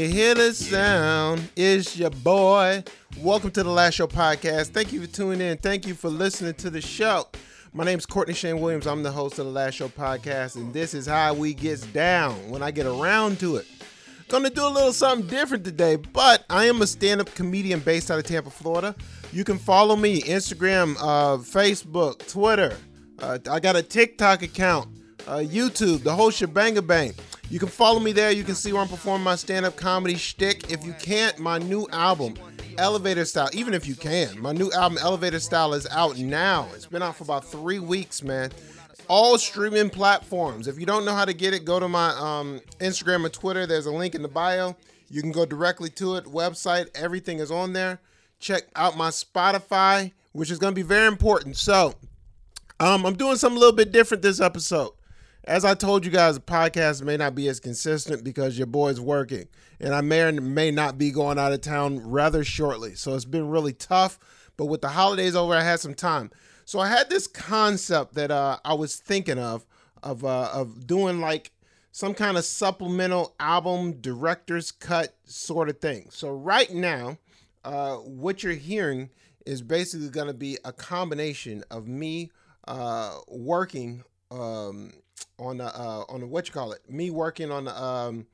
you hear the sound? It's your boy. Welcome to the Last Show podcast. Thank you for tuning in. Thank you for listening to the show. My name is Courtney Shane Williams. I'm the host of the Last Show podcast, and this is how we gets down when I get around to it. Gonna do a little something different today, but I am a stand-up comedian based out of Tampa, Florida. You can follow me Instagram, uh, Facebook, Twitter. Uh, I got a TikTok account, uh, YouTube, the whole shebang bang. You can follow me there. You can see where I'm performing my stand-up comedy shtick. If you can't, my new album, Elevator Style. Even if you can, my new album, Elevator Style, is out now. It's been out for about three weeks, man. All streaming platforms. If you don't know how to get it, go to my um, Instagram or Twitter. There's a link in the bio. You can go directly to it. Website, everything is on there. Check out my Spotify, which is going to be very important. So, um, I'm doing something a little bit different this episode. As I told you guys, the podcast may not be as consistent because your boy's working, and I may or may not be going out of town rather shortly. So it's been really tough. But with the holidays over, I had some time. So I had this concept that uh, I was thinking of of uh, of doing like some kind of supplemental album director's cut sort of thing. So right now, uh, what you're hearing is basically going to be a combination of me uh, working um, on uh, on what you call it, me working on the um,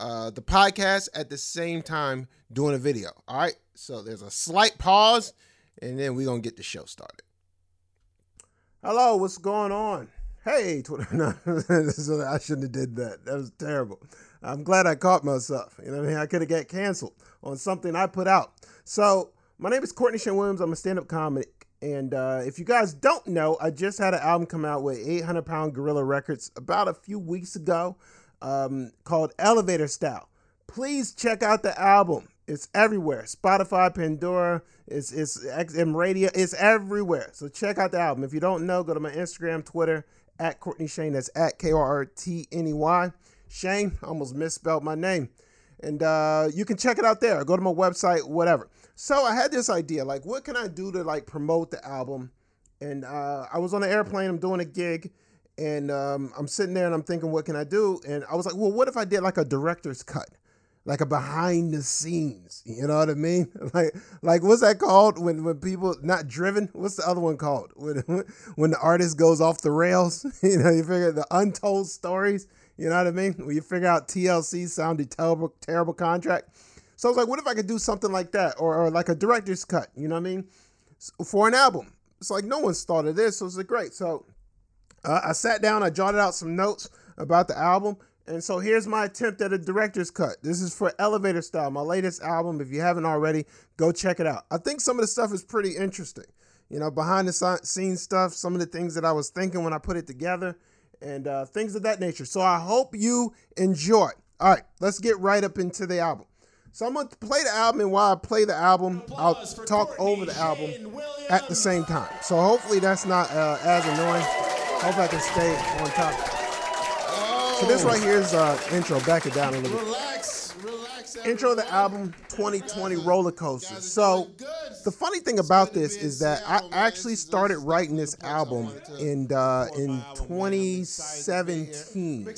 uh, the podcast at the same time doing a video. All right, so there's a slight pause, and then we're gonna get the show started. Hello, what's going on? Hey, Twitter. No, I shouldn't have did that. That was terrible. I'm glad I caught myself. You know what I mean? I could have got canceled on something I put out. So my name is Courtney Shane Williams. I'm a stand-up comic. And uh, if you guys don't know, I just had an album come out with 800 Pound Gorilla Records about a few weeks ago um, called Elevator Style. Please check out the album. It's everywhere. Spotify, Pandora, it's it's XM Radio, it's everywhere. So check out the album. If you don't know, go to my Instagram, Twitter at Courtney Shane. That's at K R R T N E Y. Shane, almost misspelled my name. And uh, you can check it out there. Go to my website, whatever. So I had this idea, like, what can I do to like promote the album? And uh, I was on an airplane. I'm doing a gig, and um, I'm sitting there and I'm thinking, what can I do? And I was like, well, what if I did like a director's cut? like a behind the scenes. You know what I mean? Like like what's that called when when people not driven? What's the other one called? When when the artist goes off the rails? You know, you figure the untold stories. You know what I mean? When you figure out TLC sounded terrible terrible contract. So I was like, what if I could do something like that, or, or like a director's cut? You know what I mean? For an album. It's like no one's thought of this, so it's like great. So uh, I sat down, I jotted out some notes about the album, and so here's my attempt at a director's cut. This is for Elevator Style, my latest album. If you haven't already, go check it out. I think some of the stuff is pretty interesting. You know, behind the scenes stuff, some of the things that I was thinking when I put it together, and uh, things of that nature. So I hope you enjoy. All right, let's get right up into the album. So I'm gonna play the album, and while I play the album, I'll talk over the album at the same time. So hopefully that's not uh, as annoying. Hope I can stay on top. So this right here is uh intro. Back it down a little relax. Intro the album 2020 Roller Coaster. So the funny thing about this is that I actually started writing this album in uh, in 2017.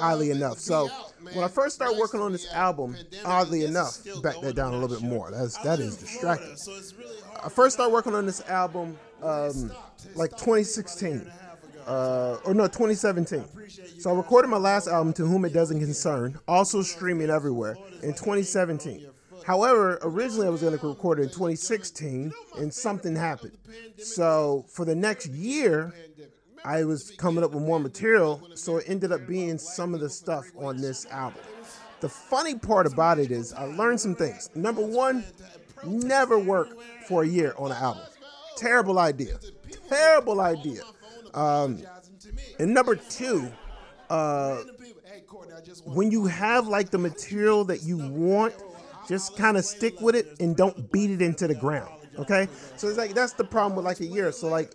Oddly enough, so when I first started working on this album, oddly enough, back that down a little bit more. That's that is distracting. I first started working on this album um, like 2016 uh, or no, 2017. So I recorded my last album, To Whom It Doesn't Concern, also streaming everywhere, in 2017. However, originally I was going to record it in 2016, and something happened. So for the next year, I was coming up with more material, so it ended up being some of the stuff on this album. The funny part about it is I learned some things. Number one, never work for a year on an album. Terrible idea. Terrible idea. Um, and number two, uh, when you have like the material that you want, just kind of stick with it and don't beat it into the ground. Okay, so it's like that's the problem with like a year. So like,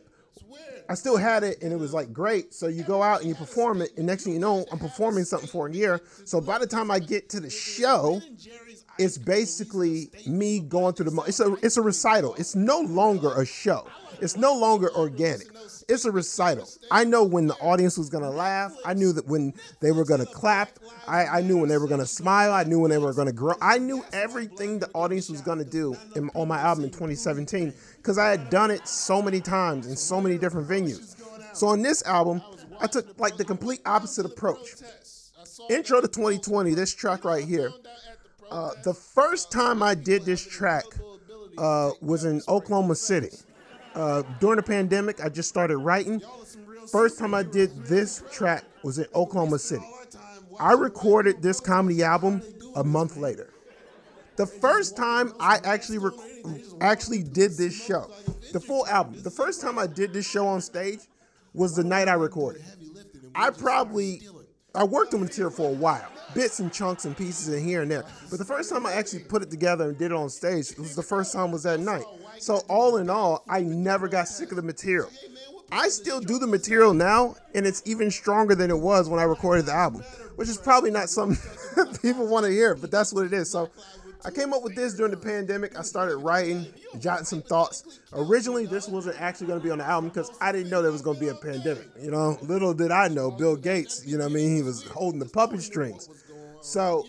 I still had it and it was like great. So you go out and you perform it, and next thing you know, I'm performing something for a year. So by the time I get to the show, it's basically me going through the. Mo- it's a it's a recital. It's no longer a show. It's no longer organic. It's a recital. I know when the audience was gonna laugh. I knew that when they were gonna clap. I, I knew when they were gonna smile. I knew when they were gonna grow. I knew everything the audience was gonna do in, on my album in 2017 because I had done it so many times in so many different venues. So on this album, I took like the complete opposite approach. Intro to 2020, this track right here. Uh, the first time I did this track uh, was in Oklahoma City. Uh, during the pandemic, I just started writing. First time I did this track was in Oklahoma City. I recorded this comedy album a month later. The first time I actually rec- actually did this show, the full album. The first time I did this show on stage was the night I recorded. I probably I worked on material for a while, bits and chunks and pieces and here and there. But the first time I actually put it together and did it on stage, was the first time was that night. So all in all, I never got sick of the material. I still do the material now, and it's even stronger than it was when I recorded the album, which is probably not something people want to hear, but that's what it is. So I came up with this during the pandemic. I started writing, jotting some thoughts. Originally, this wasn't actually going to be on the album because I didn't know there was going to be a pandemic. You know, little did I know, Bill Gates, you know what I mean? He was holding the puppet strings. So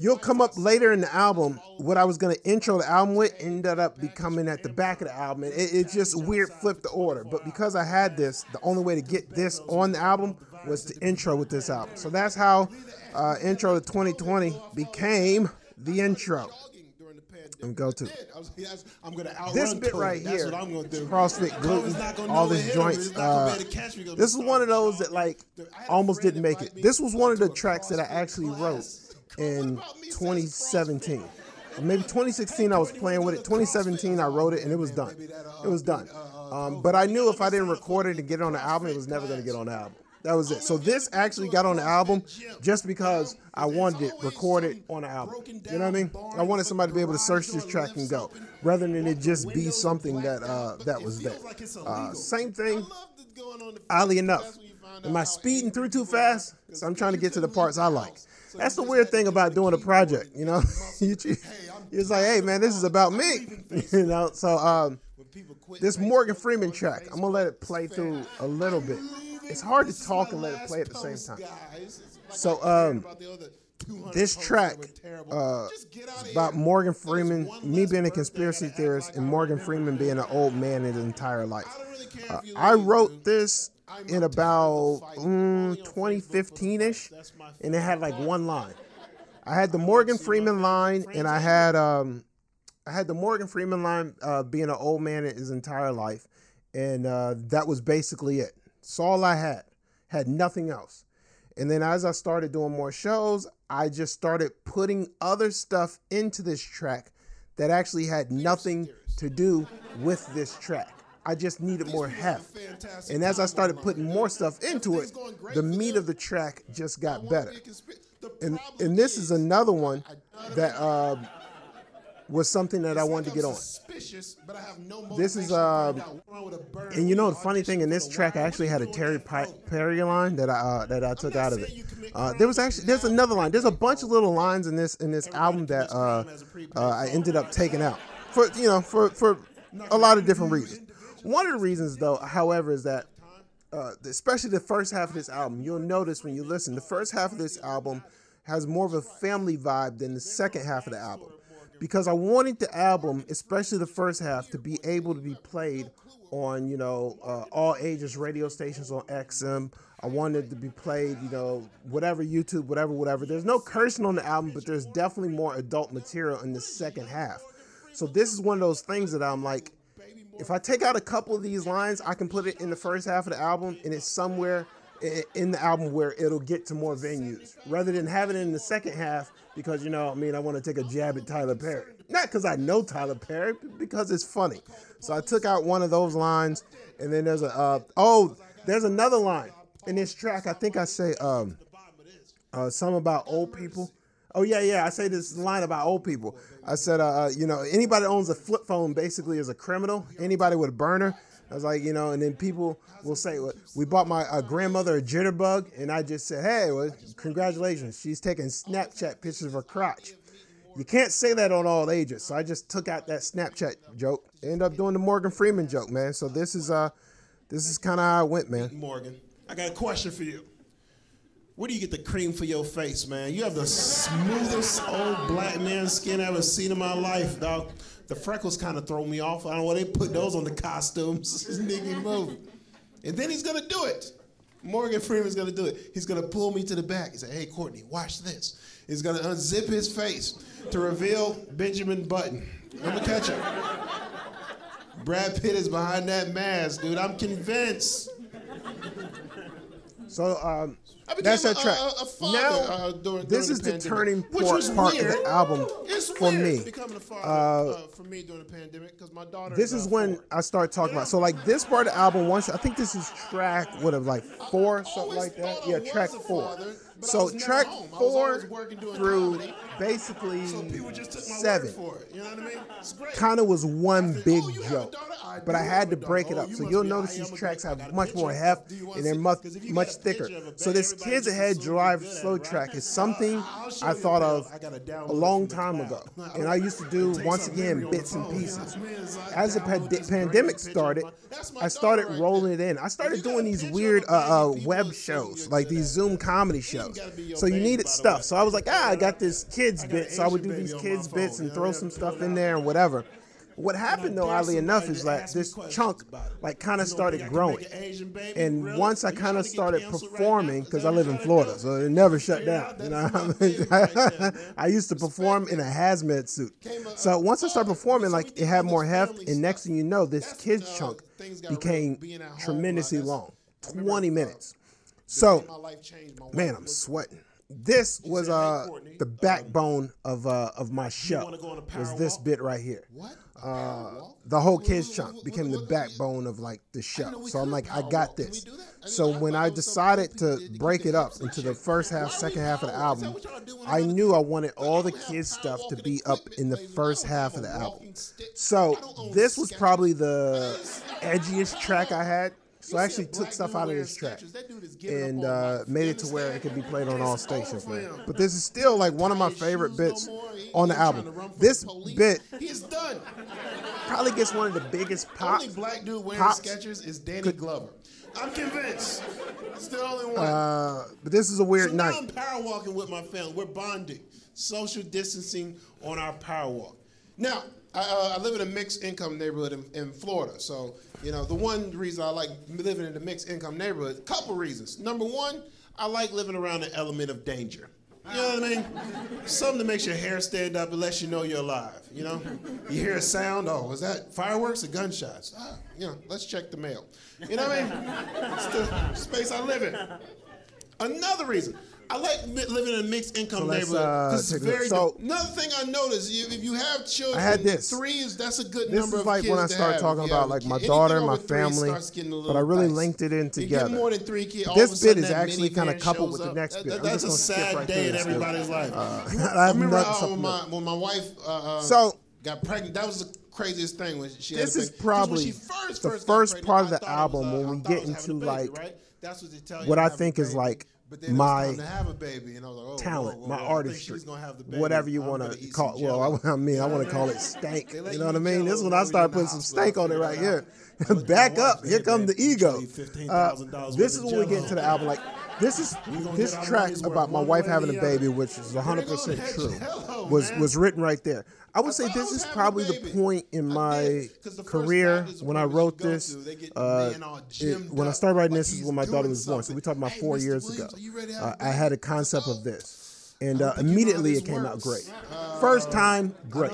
you'll come up later in the album. What I was going to intro the album with ended up becoming at the back of the album. And it, it just weird flipped the order. But because I had this, the only way to get this on the album was to intro with this album. So that's how uh, intro to 2020 became the intro. And go to I'm gonna this bit right here. I'm gonna. CrossFit gluten, all know this it hit him. joints. Gonna Uh, be able to catch me 'cause this is one of those that like I had a almost didn't make it. This was one of the tracks that I actually wrote in about me says 2017. Maybe 2016 I was playing with it. 2017 I wrote it and it was done. It was done. Um, but I knew if I didn't record it and get it on the album, it was never going to get on the album. That was it. So this actually got on the album just because I wanted it recorded on the album. You know what I mean? I wanted somebody to be able to search this track and go, rather than it just be something that uh, that was there. Uh, same thing. Oddly enough, am I speeding through too fast? So I'm trying to get to the parts I like. That's the weird thing about doing a project. You know, you, it's like, hey man, this is about me. You know, so um, this Morgan Freeman track, I'm gonna let it play through a little bit. It's hard to talk and let it play at the same time. So um, this track uh, about Morgan Freeman, me being a conspiracy theorist, and Morgan Freeman being an old man his entire life. Uh, I wrote this in about mm, 2015ish, and it had like one line. I had the Morgan Freeman line, and I had um, I had the Morgan Freeman line uh, being an old man his entire life, and uh, that was basically it. It's all I had. Had nothing else. And then as I started doing more shows, I just started putting other stuff into this track that actually had nothing to do with this track. I just needed more heft. And as I started putting more stuff into it, the meat of the track just got better. And and this is another one that uh, was something that I wanted to get on. This is um, and you know the funny thing in this track, I actually had a Terry Perry line that I uh, that I took out of it. Uh, there was actually there's another line. There's a bunch of little lines in this in this album that uh, uh, I ended up taking out for you know for for a lot of different reasons. One of the reasons, though, however, is that uh, especially the first half of this album, you'll notice when you listen, the first half of this album has more of a family vibe than the second half of the album. Because I wanted the album, especially the first half, to be able to be played on, you know, uh, all ages radio stations on XM. I wanted it to be played, you know, whatever YouTube, whatever, whatever. There's no cursing on the album, but there's definitely more adult material in the second half. So this is one of those things that I'm like, if I take out a couple of these lines, I can put it in the first half of the album, and it's somewhere in the album where it'll get to more venues, rather than having it in the second half because you know, I mean, I want to take a jab at Tyler Perry, not because I know Tyler Perry, because it's funny. So I took out one of those lines, and then there's a uh, oh, there's another line in this track. I think I say um, uh, something about old people. Oh yeah, yeah. I say this line about old people. I said, uh, uh, you know, anybody that owns a flip phone basically is a criminal. Anybody with a burner. I was like, you know, and then people will say, well, we bought my uh, grandmother a jitterbug, and I just said, hey, well, congratulations, she's taking Snapchat pictures of her crotch. You can't say that on all ages, so I just took out that Snapchat joke. End up doing the Morgan Freeman joke, man. So this is uh, this is kind of how I went, man. Morgan, I got a question for you. Where do you get the cream for your face, man? You have the smoothest old black man skin I ever seen in my life, dog. The freckles kind of throw me off. I don't know why they put those on the costumes. nigga move. And then he's gonna do it. Morgan Freeman's gonna do it. He's gonna pull me to the back. He said, "Hey, Courtney, watch this." He's gonna unzip his face to reveal Benjamin Button. I'm gonna catch him. Brad Pitt is behind that mask, dude. I'm convinced. So, um, I That's a track. A, a father, now, uh, during, this is the, the turning point part weird. of the album it's for me. Becoming a father uh, uh, for me during the pandemic because my daughter. This is, when four. I start talking about. So like this part of the album, once I think this is track what of like four, I something like that. Yeah, track four. Father, so track four through comedy. basically so seven. You know I mean? Kind of was one said, big oh, joke, I but I had to break it up. so you'll notice these tracks have much more heft and they're much much thicker. So this kids ahead drive slow track is something uh, I thought of a, long time ago, and I used to do once again bits and pieces. As the pandemic started, I started rolling it in. I started doing these weird uh, uh, web shows, like these Zoom comedy shows. So you needed stuff. So I was like, ah, I got this kids bit, so I would do these kids bits and throw some stuff in there and whatever. What happened though, oddly enough, is like this chunk like kind of started growing, and once I kind of started performing because I live in Florida, so it never shut down. You know, I used to perform in a hazmat suit, so once I started performing, like it had more heft, and next thing you know, this kids chunk became tremendously long, twenty minutes. So, man, I'm sweating. This was uh the backbone of uh of my show was this bit right here. What? Uh, the whole kids chunk became the backbone of like the show. So I'm like, I got this. So when I decided to break it up into the first half, second half of the album, I knew I wanted all the kids stuff to be up in the first half of the album. So this was probably the edgiest track I had. So I actually took stuff out of this track and uh, made it to where it could be played on all stations, man. But this is still like one of my favorite bits on the album. This the bit, he's done. Probably gets one of the biggest pops. Only black dude wearing sketches Skechers is Danny Could, Glover. I'm convinced. It's the only one. Uh, but this is a weird so night. I'm power walking with my family. We're bonding, social distancing on our power walk. Now, I, uh, I live in a mixed income neighborhood in, in, Florida. So, you know, the one reason I like living in a mixed income neighborhood, a couple reasons. Number one, I like living around an element of danger. You know what I mean? Something that makes your hair stand up and lets you know you're alive, you know? You hear a sound, oh, was that fireworks or gunshots? Ah, you know, let's check the mail. You know what I mean? It's the space I live in. Another reason. I like living in a mixed income so neighborhood. Uh, very. So, another thing I noticed, if you have children, I had this. Three is that's a good this number. This is like when I start talking about like my daughter, my family, but I really nice. linked it in together. You get more than three kids. This bit is actually kind of coupled with the next that, bit. That, that's a sad right day in everybody's life. Uh, I, remember uh, when, my, when my wife uh, so got pregnant. That was. the Craziest thing when she this is probably the first part of the album when we get into like what I think is like but then my to have a baby, and I was like, oh, talent, whoa, whoa, my artistry, whatever you want to call. Well, I, mean, I want to call it stank. you know what I mean? This is when I started putting some stank on it right here. Back up, here come the ego. Uh, this is when we get to the album. Like this is this track about my wife having a baby, which is 100 percent true, was was written right there. I would say uh, this is probably the point in my career when I wrote this. Uh, it, when I started writing this, is when my daughter was born. So we talked about four years ago. Uh, I had a concept of this and uh, immediately it came works. out great. Uh, First time, great.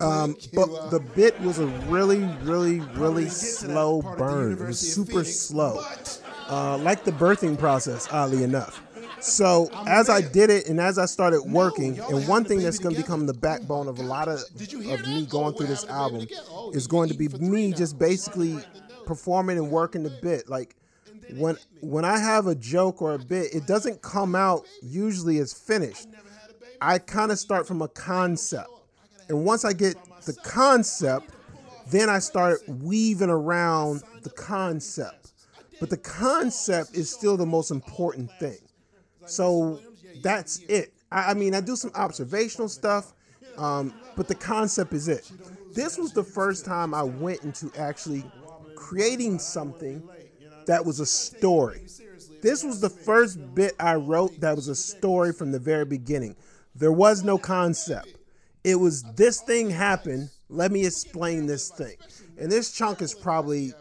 Um, but the bit was a really, really, really slow burn. It was super Phoenix, slow uh, like the birthing process, oddly enough. So as I did it and as I started working, and one thing that's going to become the backbone of a lot of, of me going through this album is going to be me just basically performing and working the bit. Like when when I have a joke or a bit, it doesn't come out usually as finished. I kind of start from a concept, and once I get the concept, then I start weaving around the concept. But the concept is still the most important thing. So that's it. I, I mean, I do some observational stuff Um, but the concept is it. This was the first time I went into actually creating something that was a story. This was the first bit I wrote that was a story from the very beginning. There was no concept. It was this thing happened. Let me explain this thing. And this chunk is probably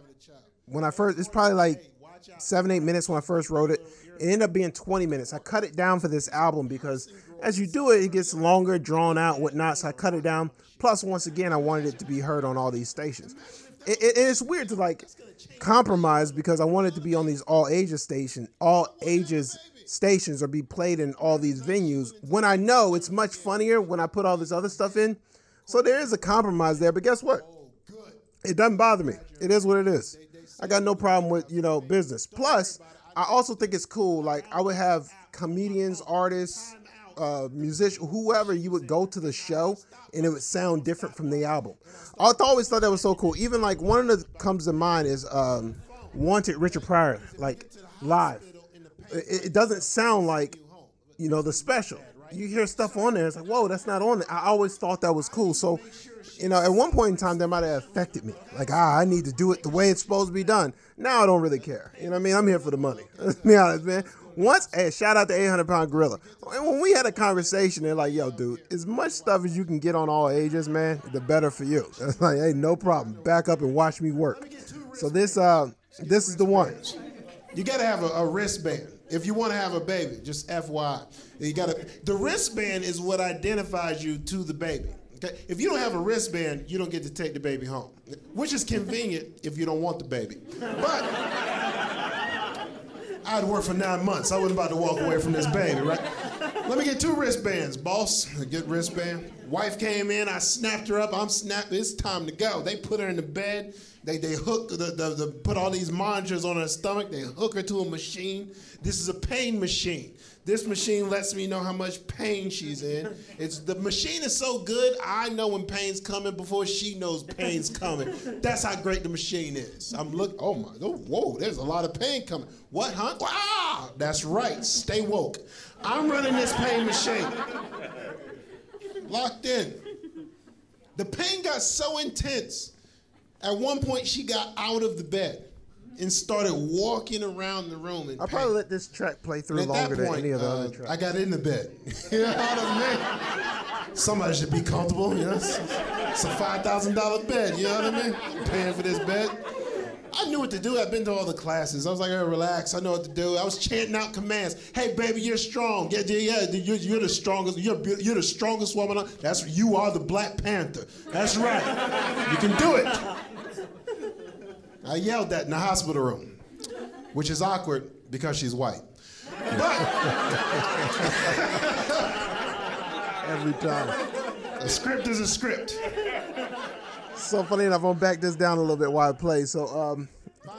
when I first, it's probably like seven, eight minutes when I first wrote it. It ended up being 20 minutes. I cut it down for this album because as you do it, it gets longer, drawn out, whatnot. So I cut it down. Plus, once again, I wanted it to be heard on all these stations. It, it, it's weird to like compromise because I wanted to be on these all ages station, all ages stations, or be played in all these venues. When I know it's much funnier when I put all this other stuff in. So there is a compromise there. But guess what? It doesn't bother me. It is what it is. I got no problem with you know business. Plus, I also think it's cool. Like I would have comedians, artists, uh, musician, whoever you would go to the show, and it would sound different from the album. I always thought that was so cool. Even like one of the comes to mind is um, "Wanted" Richard Pryor, like live. It, it doesn't sound like you know the special. You hear stuff on there, it's like, whoa, that's not on there. I always thought that was cool. So, you know, at one point in time, that might have affected me. Like, ah, I need to do it the way it's supposed to be done. Now I don't really care. You know what I mean? I'm here for the money. Let's be honest, man. Once, hey, shout out to 800 Pound Gorilla. And when we had a conversation, they're like, yo, dude, as much stuff as you can get on all ages, man, the better for you. Like, hey, no problem. Back up and watch me work. So this, uh, this is the one. You got to have a, a wristband if you want to have a baby. Just FYI, you got to. The wristband is what identifies you to the baby. Okay? If you don't have a wristband, you don't get to take the baby home, which is convenient if you don't want the baby. But I'd work for nine months. I wasn't about to walk away from this baby, right? Let me get two wristbands, boss. Get wristband. Wife came in, I snapped her up. I'm snapped. It's time to go. They put her in the bed. They they hook the, the, the put all these monitors on her stomach. They hook her to a machine. This is a pain machine. This machine lets me know how much pain she's in. It's the machine is so good. I know when pain's coming before she knows pain's coming. That's how great the machine is. I'm look. Oh my. Oh, whoa. There's a lot of pain coming. What, huh? Wow. That's right. Stay woke. I'm running this pain machine. Locked in. The pain got so intense. At one point, she got out of the bed and started walking around the room. Pain. probably let this track play through longer point, than any of the uh, other tracks. I got in the bed. you know what I mean? Somebody should be comfortable. You know, it's, it's a five thousand dollar bed. You know what I mean? Paying for this bed. I knew what to do. I've been to all the classes. I was like, hey, relax. I know what to do. I was chanting out commands. Hey, baby, you're strong. Yeah, yeah, yeah. You're, you're the strongest. You're, you're the strongest woman. on- That's you are the Black Panther. That's right. You can do it. I yelled that in the hospital room, which is awkward because she's white. But Every time. a script is a script. So funny enough, I'm gonna back this down a little bit while I play. So um,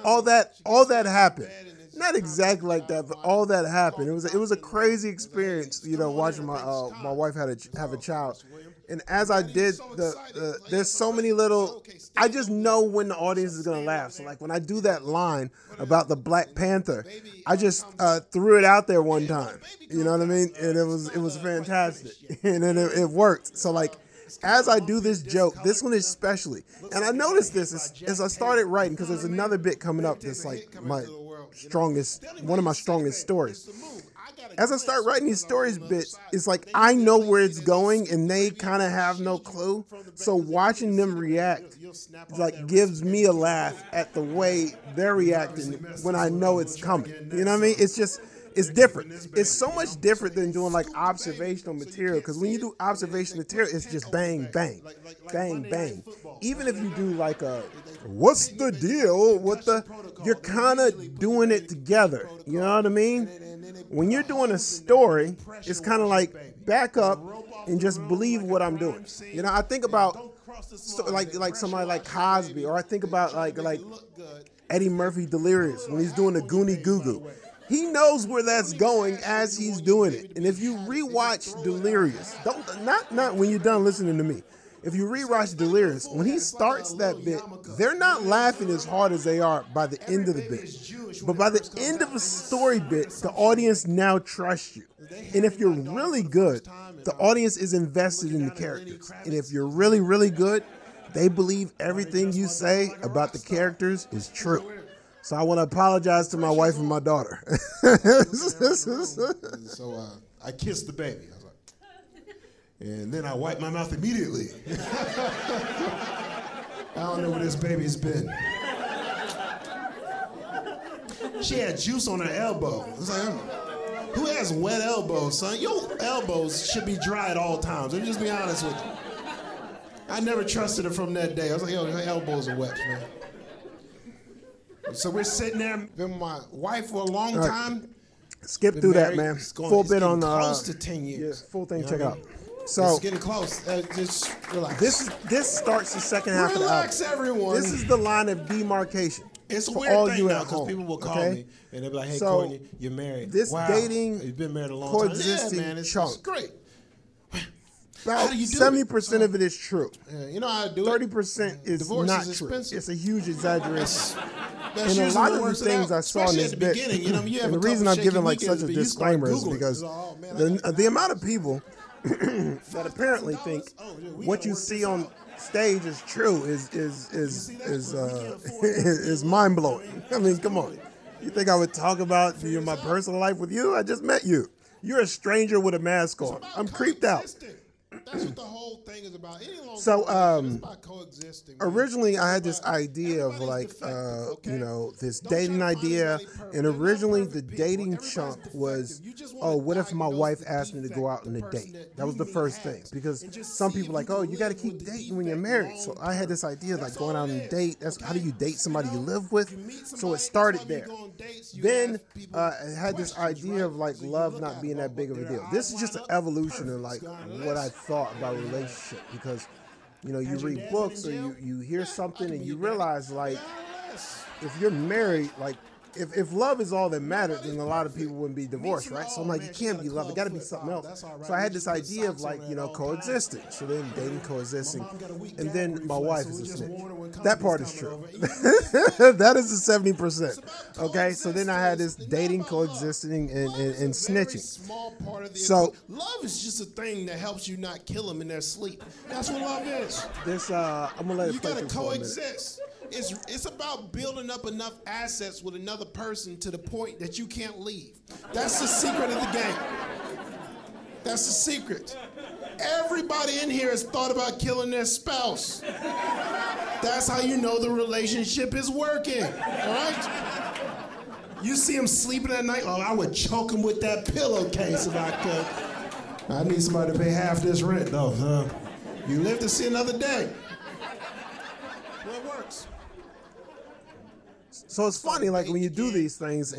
all that all that happened. Not exactly like that, but all that happened. It was it was a crazy experience, you know, watching my uh, my wife had a have a child, and as I did the, the there's so many little. I just know when the audience is gonna laugh. So like when I do that line about the Black Panther, I just uh, threw it out there one time. You know what I mean? And it was it was fantastic, and then it, it worked. So like as I do this joke, this one especially, and I noticed this as, as I started writing because there's another bit coming up that's like my strongest, one of my strongest stories. As I start writing these stories bits, it's like I know where it's going and they kind of have no clue. So watching them react like gives me a laugh at the way they're reacting when I know it's coming. You know what I mean? It's just it's different. It's so much different than doing like observational material. Because when you do observational material, it's just bang, bang, bang, bang. Even if you do like uh, a, what's the deal with the, you're kind of doing it together. You know what I mean? When you're doing a story, it's kind of like back up and just believe what I'm doing. You know, I think about so, like like somebody like Cosby, or I think about like like Eddie Murphy Delirious when he's doing the Goonie Goo Goo. He knows where that's going as he's doing it. And if you rewatch Delirious, don't not not when you're done listening to me. if you rewatch Delirious, when he starts that bit, they're not laughing as hard as they are by the end of the bit. But by the end of a story bit, the audience now trusts you. And if you're really good, the audience is invested in the characters. And if you're really, really good, they believe everything you say about the characters is true. So I want to apologize to my wife and my daughter. so uh, I kissed the baby. I was like, and then I wiped my mouth immediately. I don't know where this baby's been. She had juice on her elbow. I was like, who has wet elbows, son? Your elbows should be dry at all times. Let me just be honest with you. I never trusted her from that day. I was like, yo, her elbows are wet, man. So we're sitting there, been my wife for a long right. time. Skip Been through married, that, man. it's going- full it's bit on the close to 10 years. Yeah, full thing. You know check out. mean? So it's getting close. Uh, just relax. this is this starts the second half Relax, of the album. Relax, everyone. This is the line of demarcation. It's a weird all thing you now because people will call okay? me and they'll be like, "Hey, So, Courtney, you're married. this wow, dating you've been married a long coexisting time. Yeah, man, it's, chunk. it's great. About How do you do seventy percent of it is true. Yeah, you know how to do Thirty it. percent is Divorce not is true. It's a huge exaggeration. And a lot of the things out, I saw in this bit, beginning. You know, you have and the reason I'm giving like such a but you start disclaimer is because Oh, man, the, the amount of people that apparently think Oh, yeah, what you see on stage is true is is is is uh, is mind blowing. I mean, come on. You think I would talk about my personal life with you? I just met you. You're a stranger with a mask on. I'm creeped out. That's what the whole thing is about. So, um, about coexisting. Originally, I had this idea of like, uh, okay? you know, this Don't dating idea. And originally, the dating chunk was, You just wanna oh, what if my wife asked me to go out on a date? that was the first thing because some people like, oh, you got to keep dating when you're married. So I had this idea like going out on a date. That's how do you date somebody you live with? So it started that's why you there. go on dates, you Then uh, I had this idea of like love not being that big of a deal. This is just an evolution of like what I less. Thought about a relationship because you know you read books or you, you hear something and you realize like if you're married, like if, if love is all that matters, then a lot of people wouldn't be divorced, right? So I'm like, it can't be love. It got to be something else. So I had this idea of like, you know, coexisting. So then dating, coexisting, and then my wife is a snitch. That part is true. that is the seventy percent. Okay, so then I had this dating, coexisting, and, and, and snitching. Small part of the So- love is just a thing that helps you not kill them in their sleep. That's what love is. This uh, I'm gonna let it You play gotta through for a minute. coexist. It's it's about building up enough assets with another person to the point that you can't leave. That's the secret of the game. That's the secret. Everybody in here has thought about killing their spouse. That's how you know the relationship is working. All right? You see him sleeping at night. Oh, I would choke him with that pillowcase if I could. I need somebody to pay half this rent, though. Huh? You live to see another day. Well, it works. So it's funny, like when you do these things